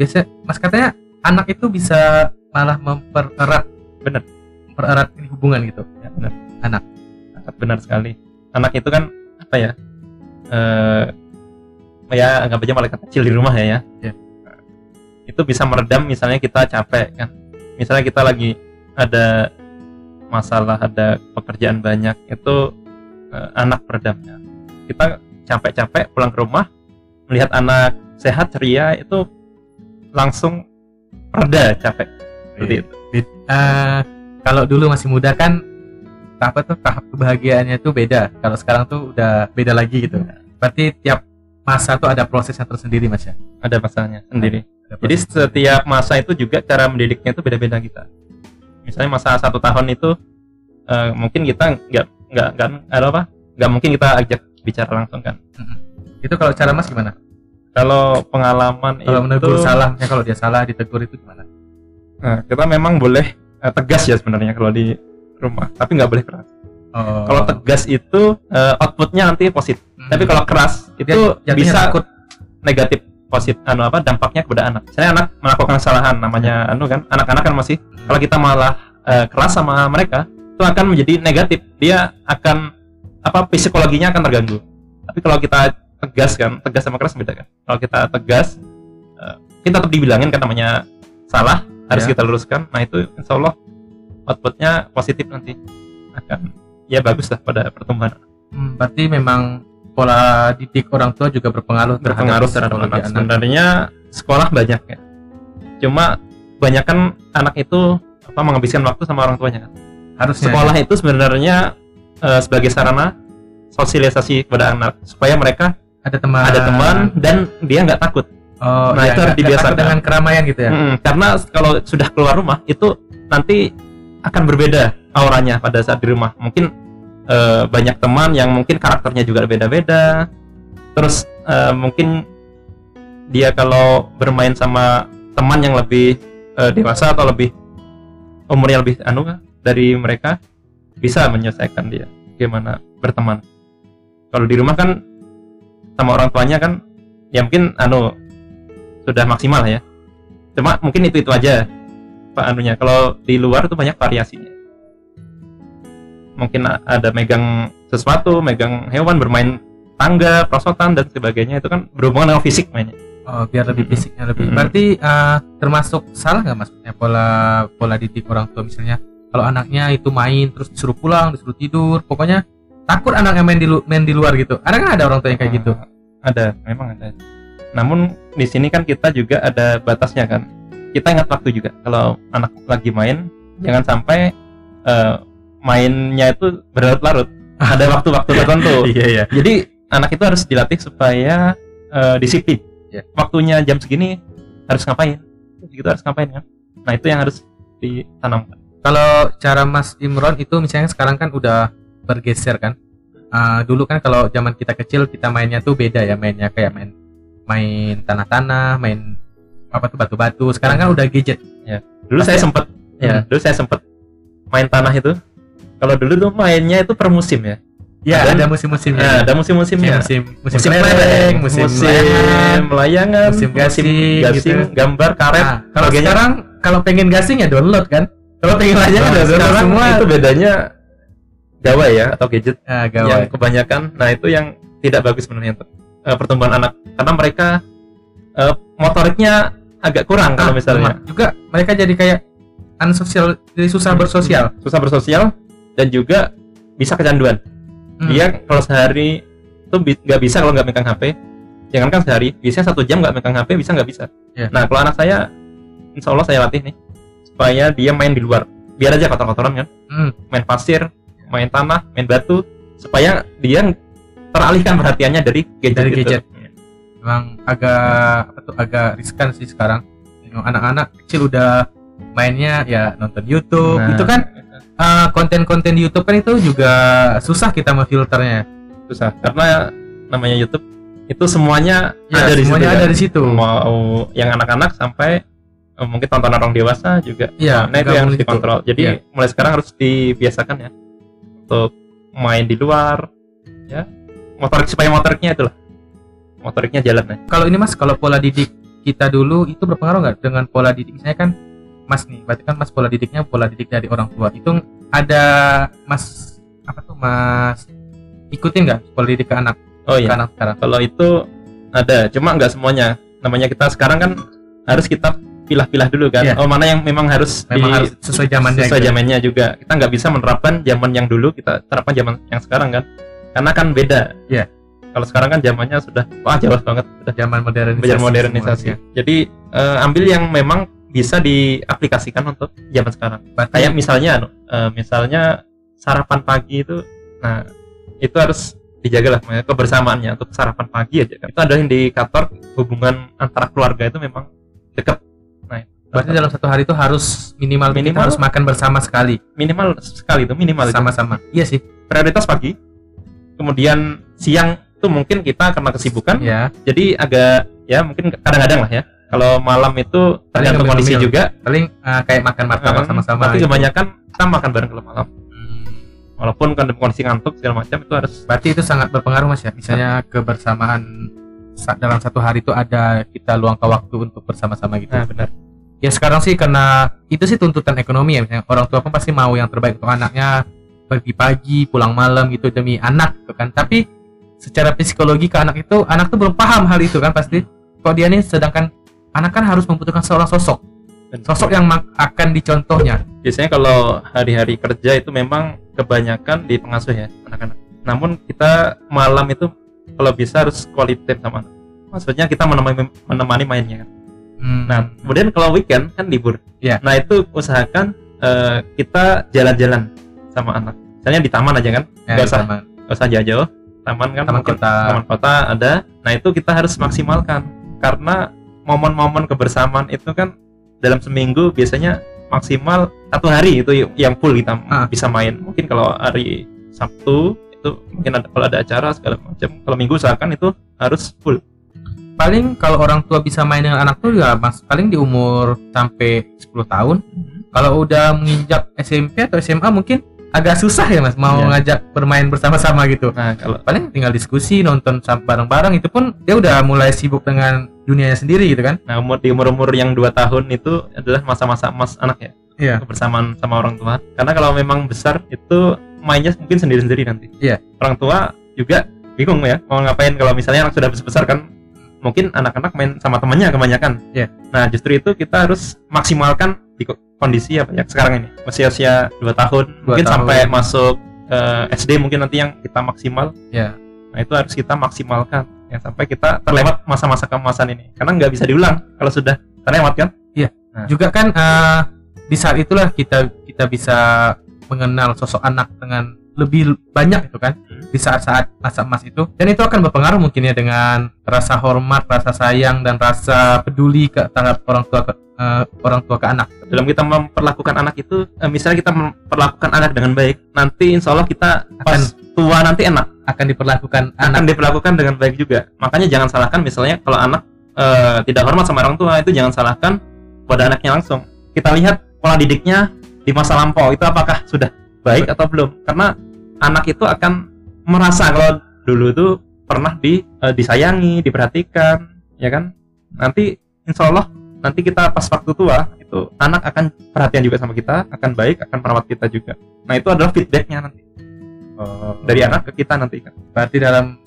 biasa mas katanya anak itu bisa malah mempererat Bener. mempererat ini hubungan gitu ya, benar Anak. benar sekali anak itu kan apa ya eh ya anggap aja malaikat kecil di rumah ya ya Ya. itu bisa meredam misalnya kita capek kan misalnya kita lagi ada masalah ada pekerjaan banyak itu eh, anak peredamnya kita capek-capek pulang ke rumah melihat anak sehat ceria itu langsung reda capek. Seperti Iya. itu. Eh, kalau dulu masih muda kan apa tuh tahap kebahagiaannya tuh beda. Kalau sekarang tuh udah beda lagi gitu. Berarti tiap masa tuh ada proses yang tersendiri mas ya? Ada masalahnya sendiri. Ada Jadi setiap masa itu juga cara mendidiknya itu beda-beda kita. Misalnya masa satu tahun itu eh, mungkin kita nggak nggak nggak ada apa nggak mungkin kita ajak bicara langsung kan. itu kalau cara mas gimana Kalau pengalaman kalau itu menegur salahnya kalau dia salah ditegur itu gimana nah, kita memang boleh eh, tegas ya sebenarnya kalau di rumah, tapi nggak boleh keras. oh. Kalau tegas itu eh, outputnya nanti positif, Hmm. tapi kalau keras itu jatuhnya bisa takut. negatif positif anu apa dampaknya kepada anak. Misalnya anak melakukan kesalahan namanya anu kan, anak-anak kan masih kalau kita malah eh, keras sama mereka itu akan menjadi negatif dia akan apa psikologinya akan terganggu tapi kalau kita tegas kan tegas sama keras beda kan. Kalau kita tegas eh, kita tetap dibilangin kan namanya salah harus Ya. kita luruskan. Nah itu insya Allah outputnya positif nanti akan ya bagus lah pada pertumbuhan. Hmm, berarti memang pola didik orang tua juga berpengaruh berpengaruh terhadap anak sebenarnya sekolah banyak ya. Cuma banyak kan anak itu apa menghabiskan waktu sama orang tuanya. Kan harusnya sekolah itu sebenarnya eh, sebagai sarana sosialisasi kepada anak supaya mereka ada teman. Ada teman dan dia nggak takut. Oh, Nah, iya, itu harus dibiasakan. dengan keramaian gitu ya? Mm, karena kalau sudah keluar rumah itu nanti akan berbeda auranya pada saat di rumah. Mungkin eh, banyak teman yang mungkin karakternya juga beda-beda. Terus eh, mungkin dia kalau bermain sama teman yang lebih eh, dewasa atau lebih umurnya lebih anu dari mereka bisa menyelesaikan dia. Gimana berteman. Kalau di rumah kan sama orang tuanya kan ya mungkin anu sudah maksimal ya. Cuma mungkin itu itu aja pak anunya. Kalau di luar itu banyak variasinya. Mungkin ada megang sesuatu megang hewan bermain tangga prosotan dan sebagainya itu kan berhubungan dengan fisik mainnya. Oh, biar lebih Mm-mm. fisiknya lebih. Mm-mm. berarti eh, termasuk salah nggak mas Ya, pola pola didik orang tua misalnya kalau anaknya itu main terus disuruh pulang disuruh tidur pokoknya takut anaknya main di lu- main di luar gitu. Ada kan ada orang tua yang kayak gitu? Eh, ada memang ada. Namun di sini kan kita juga ada batasnya kan. Kita ingat waktu juga kalau anak lagi main jangan sampai eh, mainnya itu berlarut-larut. Ada waktu-waktu tertentu. Iya iya. Jadi anak itu harus dilatih supaya eh, disiplin. Ya. waktunya jam segini harus ngapain? Gitu harus ngapain kan? Nah itu yang harus ditanamkan. Kalau cara Mas Imron itu misalnya sekarang kan udah bergeser kan Ah, dulu kan kalau zaman kita kecil kita mainnya tuh beda ya mainnya kayak main main tanah-tanah main apa tuh batu-batu. Sekarang kan udah gadget. Dulu Pasti- saya sempat ya. dulu saya sempat main tanah itu. Kalau dulu tuh mainnya itu per musim ya. Ya Dan- ada musim-musimnya Nah, ada musim-musimnya musim musim musim kelereng, musim, musim layangan. layangan, musim gasing, gasing, gitu. gambar, karet. Nah, kalau sekarang kalau pengen gasing ya download kan. Kalau pengen layangan Nah, ya download sekarang semua. itu bedanya gawai ya atau gadget ah, yang gawai kebanyakan. Nah itu yang tidak bagus sebenarnya untuk eh, pertumbuhan anak karena mereka eh, motoriknya agak kurang Ah, kalau misalnya juga mereka jadi kayak unsosial jadi susah bersosial susah bersosial dan juga bisa kecanduan. Hmm. Dia kalau sehari itu bi- nggak bisa kalau nggak megang HP. Jangankan sehari, biasanya satu jam nggak megang HP bisa nggak bisa. Ya. Nah kalau anak saya, insya Allah saya latih nih supaya dia main di luar. Biar aja kotor-kotoran kan, Hmm. main pasir, main tanah, main batu, supaya dia teralihkan perhatiannya dari gadget. Dari itu. gadget. memang agak apa tuh agak riskan sih sekarang anak-anak kecil udah mainnya ya nonton YouTube Nah, itu kan uh, konten-konten di YouTube kan itu juga susah kita memfilternya susah karena namanya YouTube itu semuanya ya, ada di semuanya situ. ada kan. di situ Mau yang anak-anak sampai eh, mungkin tontonan orang dewasa juga Iya, nah itu yang harus dikontrol jadi Iya. mulai sekarang harus dibiasakan ya untuk main di luar ya. Motorik supaya motoriknya itulah. Motoriknya jalan ya kalau ini mas kalau pola didik kita dulu itu berpengaruh nggak dengan pola didik? Misalnya kan mas nih berarti kan mas pola didiknya pola didik dari orang tua. Itu ada mas apa tuh mas ikutin nggak pola didik ke anak? Oh ke iya. anak sekarang? Kalau itu ada cuma nggak semuanya. Namanya kita sekarang kan harus kita pilah-pilah dulu kan Iya. oh mana yang memang harus memang di- harus sesuai zamannya sesuai gitu. zamannya juga kita nggak bisa menerapkan zaman yang dulu kita terapkan zaman yang sekarang kan karena kan beda Iya. kalau sekarang kan zamannya sudah wah jauh banget sudah zaman modernisasi belajar modernisasi jadi eh, ambil yang memang bisa diaplikasikan untuk zaman sekarang Berarti kayak misalnya eh, misalnya sarapan pagi itu nah itu harus dijaga lah makanya kebersamaannya untuk sarapan pagi aja kan. itu ada indikator hubungan antara keluarga itu memang dekat. Berarti dalam satu hari itu harus minimal, kita Minimal. harus makan bersama sekali. Minimal sekali itu minimal sama-sama. Iya sih. Prioritas pagi kemudian siang itu mungkin kita karena kesibukan ya jadi agak ya mungkin kadang-kadang lah ya. Kalau malam itu tergantung kondisi juga. Paling eh, kayak makan martabak Eh, sama-sama tapi gitu. kebanyakan kita makan bareng kalau malam. Hmm. walaupun kan kondisi ngantuk segala macam itu harus berarti itu sangat berpengaruh mas ya? Misalnya kebersamaan sa- dalam satu hari itu ada kita luangkan waktu untuk bersama-sama gitu. Nah benar ya sekarang sih karena itu sih tuntutan ekonomi ya. Misalnya orang tua pun pasti mau yang terbaik untuk anaknya. Pergi pagi pulang malam gitu demi anak gitu kan. Tapi secara psikologi ke anak itu anak tuh belum paham hal itu kan pasti. Kok dia nih sedangkan anak kan harus membutuhkan seorang sosok. Dan sosok yang akan dicontohnya. Biasanya kalau hari-hari kerja itu memang kebanyakan di pengasuh ya anak-anak. Namun kita malam itu kalau bisa harus quality time sama anak. Maksudnya kita menemani menemani mainnya. kan Hmm. Nah, kemudian kalau weekend kan libur. Iya. Nah, itu usahakan eh, kita jalan-jalan sama anak. Misalnya di taman aja kan, Ya, nggak usah nggak usah jauh-jauh. Taman kan taman mungkin kota taman kota ada. Nah, itu kita harus maksimalkan karena momen-momen kebersamaan itu kan dalam seminggu biasanya maksimal satu hari itu yang full kita Ah. bisa main. Mungkin kalau hari Sabtu itu mungkin ada kalau ada acara segala macam. Kalau Minggu usahakan itu harus full. Paling kalau orang tua bisa main dengan anak tuh ya mas paling di umur sampai 10 tahun kalau udah menginjak SMP atau SMA mungkin agak susah ya mas mau Iya. ngajak bermain bersama-sama gitu Nah, kalau paling tinggal diskusi nonton bareng-bareng itu pun dia udah mulai sibuk dengan dunianya sendiri gitu kan Nah, umur di umur-umur yang 2 tahun itu adalah masa-masa emas anak ya, iya kebersamaan sama orang tua. Karena kalau memang besar itu mainnya mungkin sendiri-sendiri nanti. Iya. Orang tua juga bingung ya, mau ngapain kalau misalnya anak sudah besar kan mungkin anak-anak main sama temannya kebanyakan. Iya. Nah, justru itu kita harus maksimalkan di ko- kondisi apa ya sekarang ini. Usia-usia 2 tahun, Dua mungkin tahun. sampai masuk eh, SD mungkin nanti yang kita maksimal. ya Nah, itu harus kita maksimalkan ya sampai kita terlewat masa-masa keemasan ini. Karena nggak bisa diulang kalau sudah terlewat kan. juga kan eh, di saat itulah kita kita bisa mengenal sosok anak dengan lebih banyak itu kan. Di saat-saat masa emas itu. Dan itu akan berpengaruh mungkin ya dengan rasa hormat rasa sayang dan rasa peduli ke terhadap orang tua ke, eh, orang tua ke anak. Dalam kita memperlakukan anak itu eh, misalnya kita memperlakukan anak dengan baik nanti insya Allah kita pas tua nanti enak. akan diperlakukan akan anak. diperlakukan dengan baik juga. Makanya jangan salahkan misalnya kalau anak eh, tidak hormat sama orang tua itu jangan salahkan pada anaknya langsung. Kita lihat pola didiknya di masa lampau itu apakah sudah baik atau belum. Karena anak itu akan merasa kalau dulu itu pernah di eh, disayangi diperhatikan ya kan? Nanti insya Allah nanti kita pas waktu tua itu anak akan perhatian juga sama kita akan baik akan merawat kita juga. Nah itu adalah feedbacknya nanti. Dari anak ke kita nanti kan berarti dalam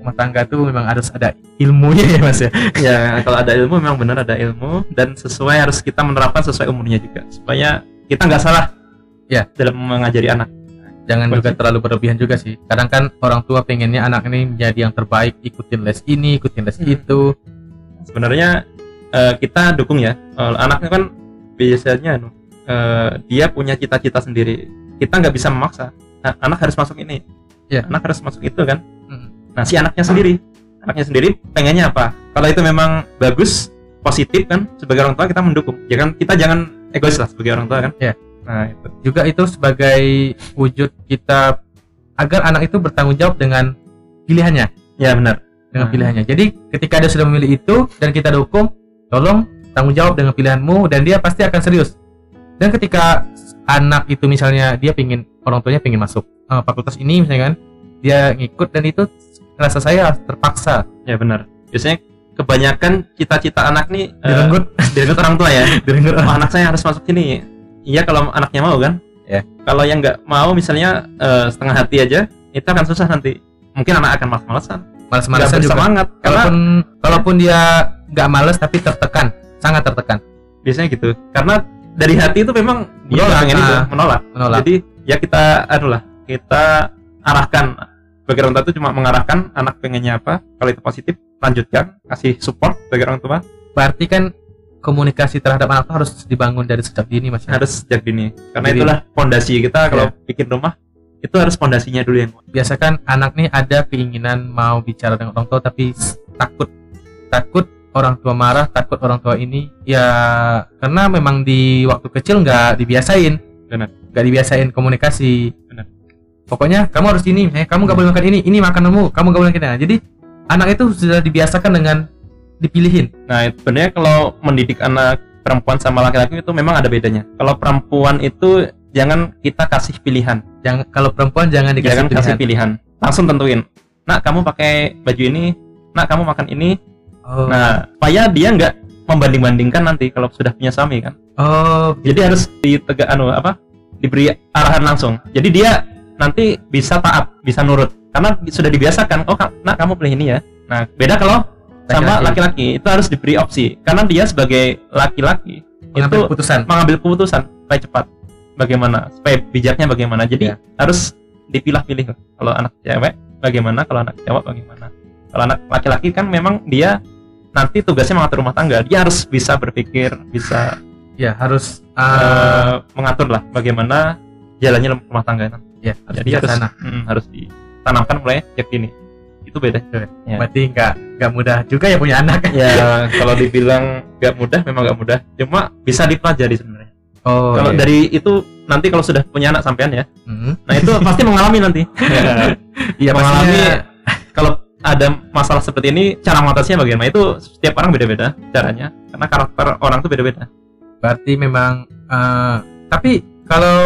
rumah tangga tuh memang harus ada ilmunya ya mas ya? Ya kalau ada ilmu memang benar ada ilmu dan sesuai harus kita menerapkan sesuai umurnya juga. Supaya kita nggak salah Ya. dalam mengajari anak jangan juga terlalu berlebihan juga sih. Kadang kan orang tua pengennya anak ini menjadi yang terbaik ikutin les ini ikutin les Hmm. itu. Sebenarnya eh, kita dukung ya. Eh, anaknya kan biasanya eh, dia punya cita-cita sendiri. Kita nggak bisa memaksa. Nah, anak harus masuk ini. Ya. anak harus masuk itu kan. Hmm. nah si anaknya sendiri. Anaknya sendiri pengennya apa? Kalau itu memang bagus positif kan sebagai orang tua kita mendukung. Ya kan kita jangan egois lah sebagai orang tua kan. Ya. Nah itu juga itu sebagai wujud kita agar anak itu bertanggung jawab dengan pilihannya. Ya benar. Dengan Hmm. pilihannya. Jadi ketika dia sudah memilih itu dan kita dukung tolong tanggung jawab dengan pilihanmu dan dia pasti akan serius. Dan ketika anak itu misalnya dia pingin orang tuanya pingin masuk eh, fakultas ini misalnya kan dia ngikut dan itu rasa saya terpaksa. Ya benar. Biasanya kebanyakan cita-cita anak nih direnggut. direnggut orang tua ya. Direnggut. Oh, anak saya harus masuk sini iya kalau anaknya mau kan? Ya. kalau yang nggak mau misalnya eh, setengah hati aja itu akan susah nanti. Mungkin anak akan malas-malasan. Malas-malasan juga. bersemangat karena kalaupun kalaupun dia nggak males tapi tertekan sangat tertekan. Biasanya gitu. Karena dari hati itu memang dia Menolak, pengen itu menolak. menolak. Jadi ya kita anu lah kita arahkan. Bagi orang tua itu cuma mengarahkan anak pengennya apa kalau itu positif lanjutkan kasih support bagi orang tua. Berarti kan komunikasi terhadap anak itu harus dibangun dari sejak dini mas ya? harus sejak dini. Karena Jadi- itulah fondasi kita kalau bikin rumah itu harus fondasinya dulu yang biasa kan anak nih ada keinginan mau bicara dengan orang tua tapi takut. Takut orang tua marah takut orang tua ini ya karena memang di waktu kecil nggak dibiasain. Benar. nggak dibiasain komunikasi. Benar. pokoknya kamu harus ini misalnya kamu nggak boleh makan ini ini makananmu kamu nggak boleh makan ini. Nah, jadi anak itu sudah dibiasakan dengan dipilihin. Nah sebenarnya kalau mendidik anak perempuan sama laki-laki itu memang ada bedanya. Kalau perempuan itu jangan kita kasih pilihan. Jangan kalau perempuan jangan dikasih jangan pilihan kasih pilihan. langsung tentuin nak kamu pakai baju ini nak kamu makan ini. Oh, nah supaya dia nggak membanding-bandingkan nanti kalau sudah punya suami kan? Oh jadi harus ditegak anu apa diberi arahan langsung. Jadi dia nanti bisa taat bisa nurut. Karena sudah dibiasakan oh nak kamu pilih ini ya. Nah beda kalau sama Laki-laki. itu harus diberi opsi. Karena dia sebagai laki-laki itu keputusan. mengambil keputusan supaya cepat. Bagaimana supaya bijaknya bagaimana. Jadi Ya. harus dipilah-pilih. Kalau anak cewek bagaimana? Kalau anak cowok bagaimana? Kalau anak laki-laki kan memang dia nanti tugasnya mengatur rumah tangga. Dia harus bisa berpikir bisa ya harus eh, uh, mengatur lah bagaimana jalannya rumah tangga. Nanti. ya harus jadi harus mm, harus ditanamkan mulai sejak dini itu beda. Ya. berarti nggak nggak mudah juga ya punya anak. Ya kalau dibilang nggak mudah memang nggak mudah. Cuma bisa dipelajari sebenarnya. Oh kalau iya. dari itu nanti kalau sudah punya anak sampean ya Hmm. nah itu pasti mengalami nanti. Iya. Mengalami. Pastinya kalau ada masalah seperti ini cara mengatasinya bagaimana? Itu setiap orang beda-beda caranya karena karakter orang tuh beda-beda. Berarti memang eh, tapi kalau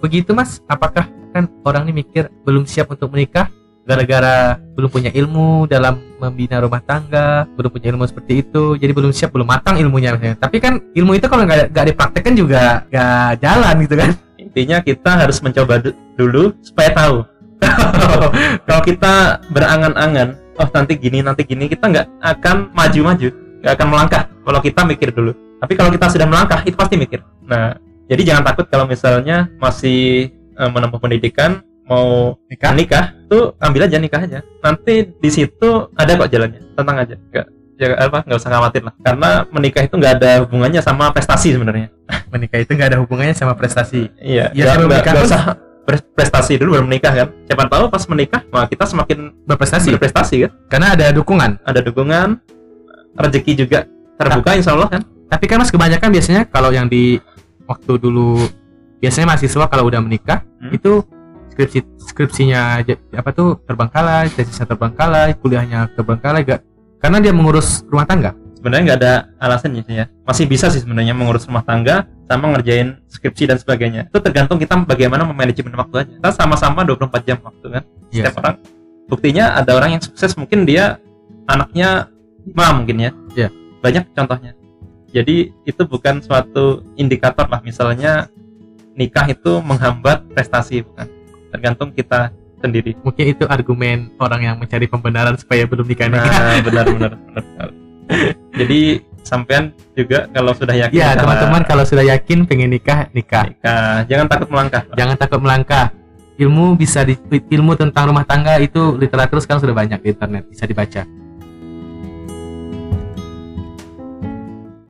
begitu mas apakah kan orang ini mikir belum siap untuk menikah gara-gara belum punya ilmu dalam membina rumah tangga belum punya ilmu seperti itu jadi belum siap belum matang ilmunya. Misalnya tapi kan ilmu itu kalau nggak nggak dipraktekkan juga nggak jalan gitu kan. Intinya kita harus mencoba du- dulu supaya tahu. Kalau kita berangan-angan oh nanti gini nanti gini kita nggak akan maju-maju nggak akan melangkah. Kalau kita mikir dulu. Tapi kalau kita sudah melangkah itu pasti mikir. Nah jadi jangan takut kalau misalnya masih eh, menempuh pendidikan mau nikah? nikah tuh ambil aja nikah aja. Nanti di situ ada kok jalannya tenang aja. Nggak ya apa nggak usah khawatir lah. Karena menikah itu nggak ada hubungannya sama prestasi sebenarnya. Menikah itu nggak ada hubungannya sama prestasi. Iya Ya, menikah nggak pun- usah pre- prestasi dulu baru menikah kan? Siapa tahu pas menikah wah kita semakin berprestasi. berprestasi kan? Karena ada dukungan. Ada dukungan rezeki juga terbuka insya Allah kan? tapi kan mas kebanyakan biasanya kalau yang di waktu dulu biasanya mahasiswa kalau udah menikah Hmm. itu skripsi skripsinya apa tuh terbengkalai tesisnya terbengkalai kuliahnya terbengkalai gak? Karena dia mengurus rumah tangga. Sebenarnya nggak ada alasannya sih ya. Masih bisa sih sebenarnya mengurus rumah tangga sama ngerjain skripsi dan sebagainya. Itu tergantung kita bagaimana memanajemen waktu aja. Kita sama-sama 24 jam waktu kan Iya. setiap orang. Buktinya ada orang yang sukses mungkin dia anaknya lima mungkin ya. Iya. banyak contohnya. Jadi itu bukan suatu indikator lah. Misalnya nikah itu menghambat prestasi bukan tergantung kita sendiri. Mungkin itu argumen orang yang mencari pembenaran supaya belum nikah nah benar benar benar jadi sampean juga kalau sudah yakin ya teman-teman kalau sudah yakin pengen nikah nikah. Nikah. Jangan takut melangkah. Jangan takut melangkah. Ilmu bisa di ilmu tentang rumah tangga itu literatur sekarang sudah banyak di internet bisa dibaca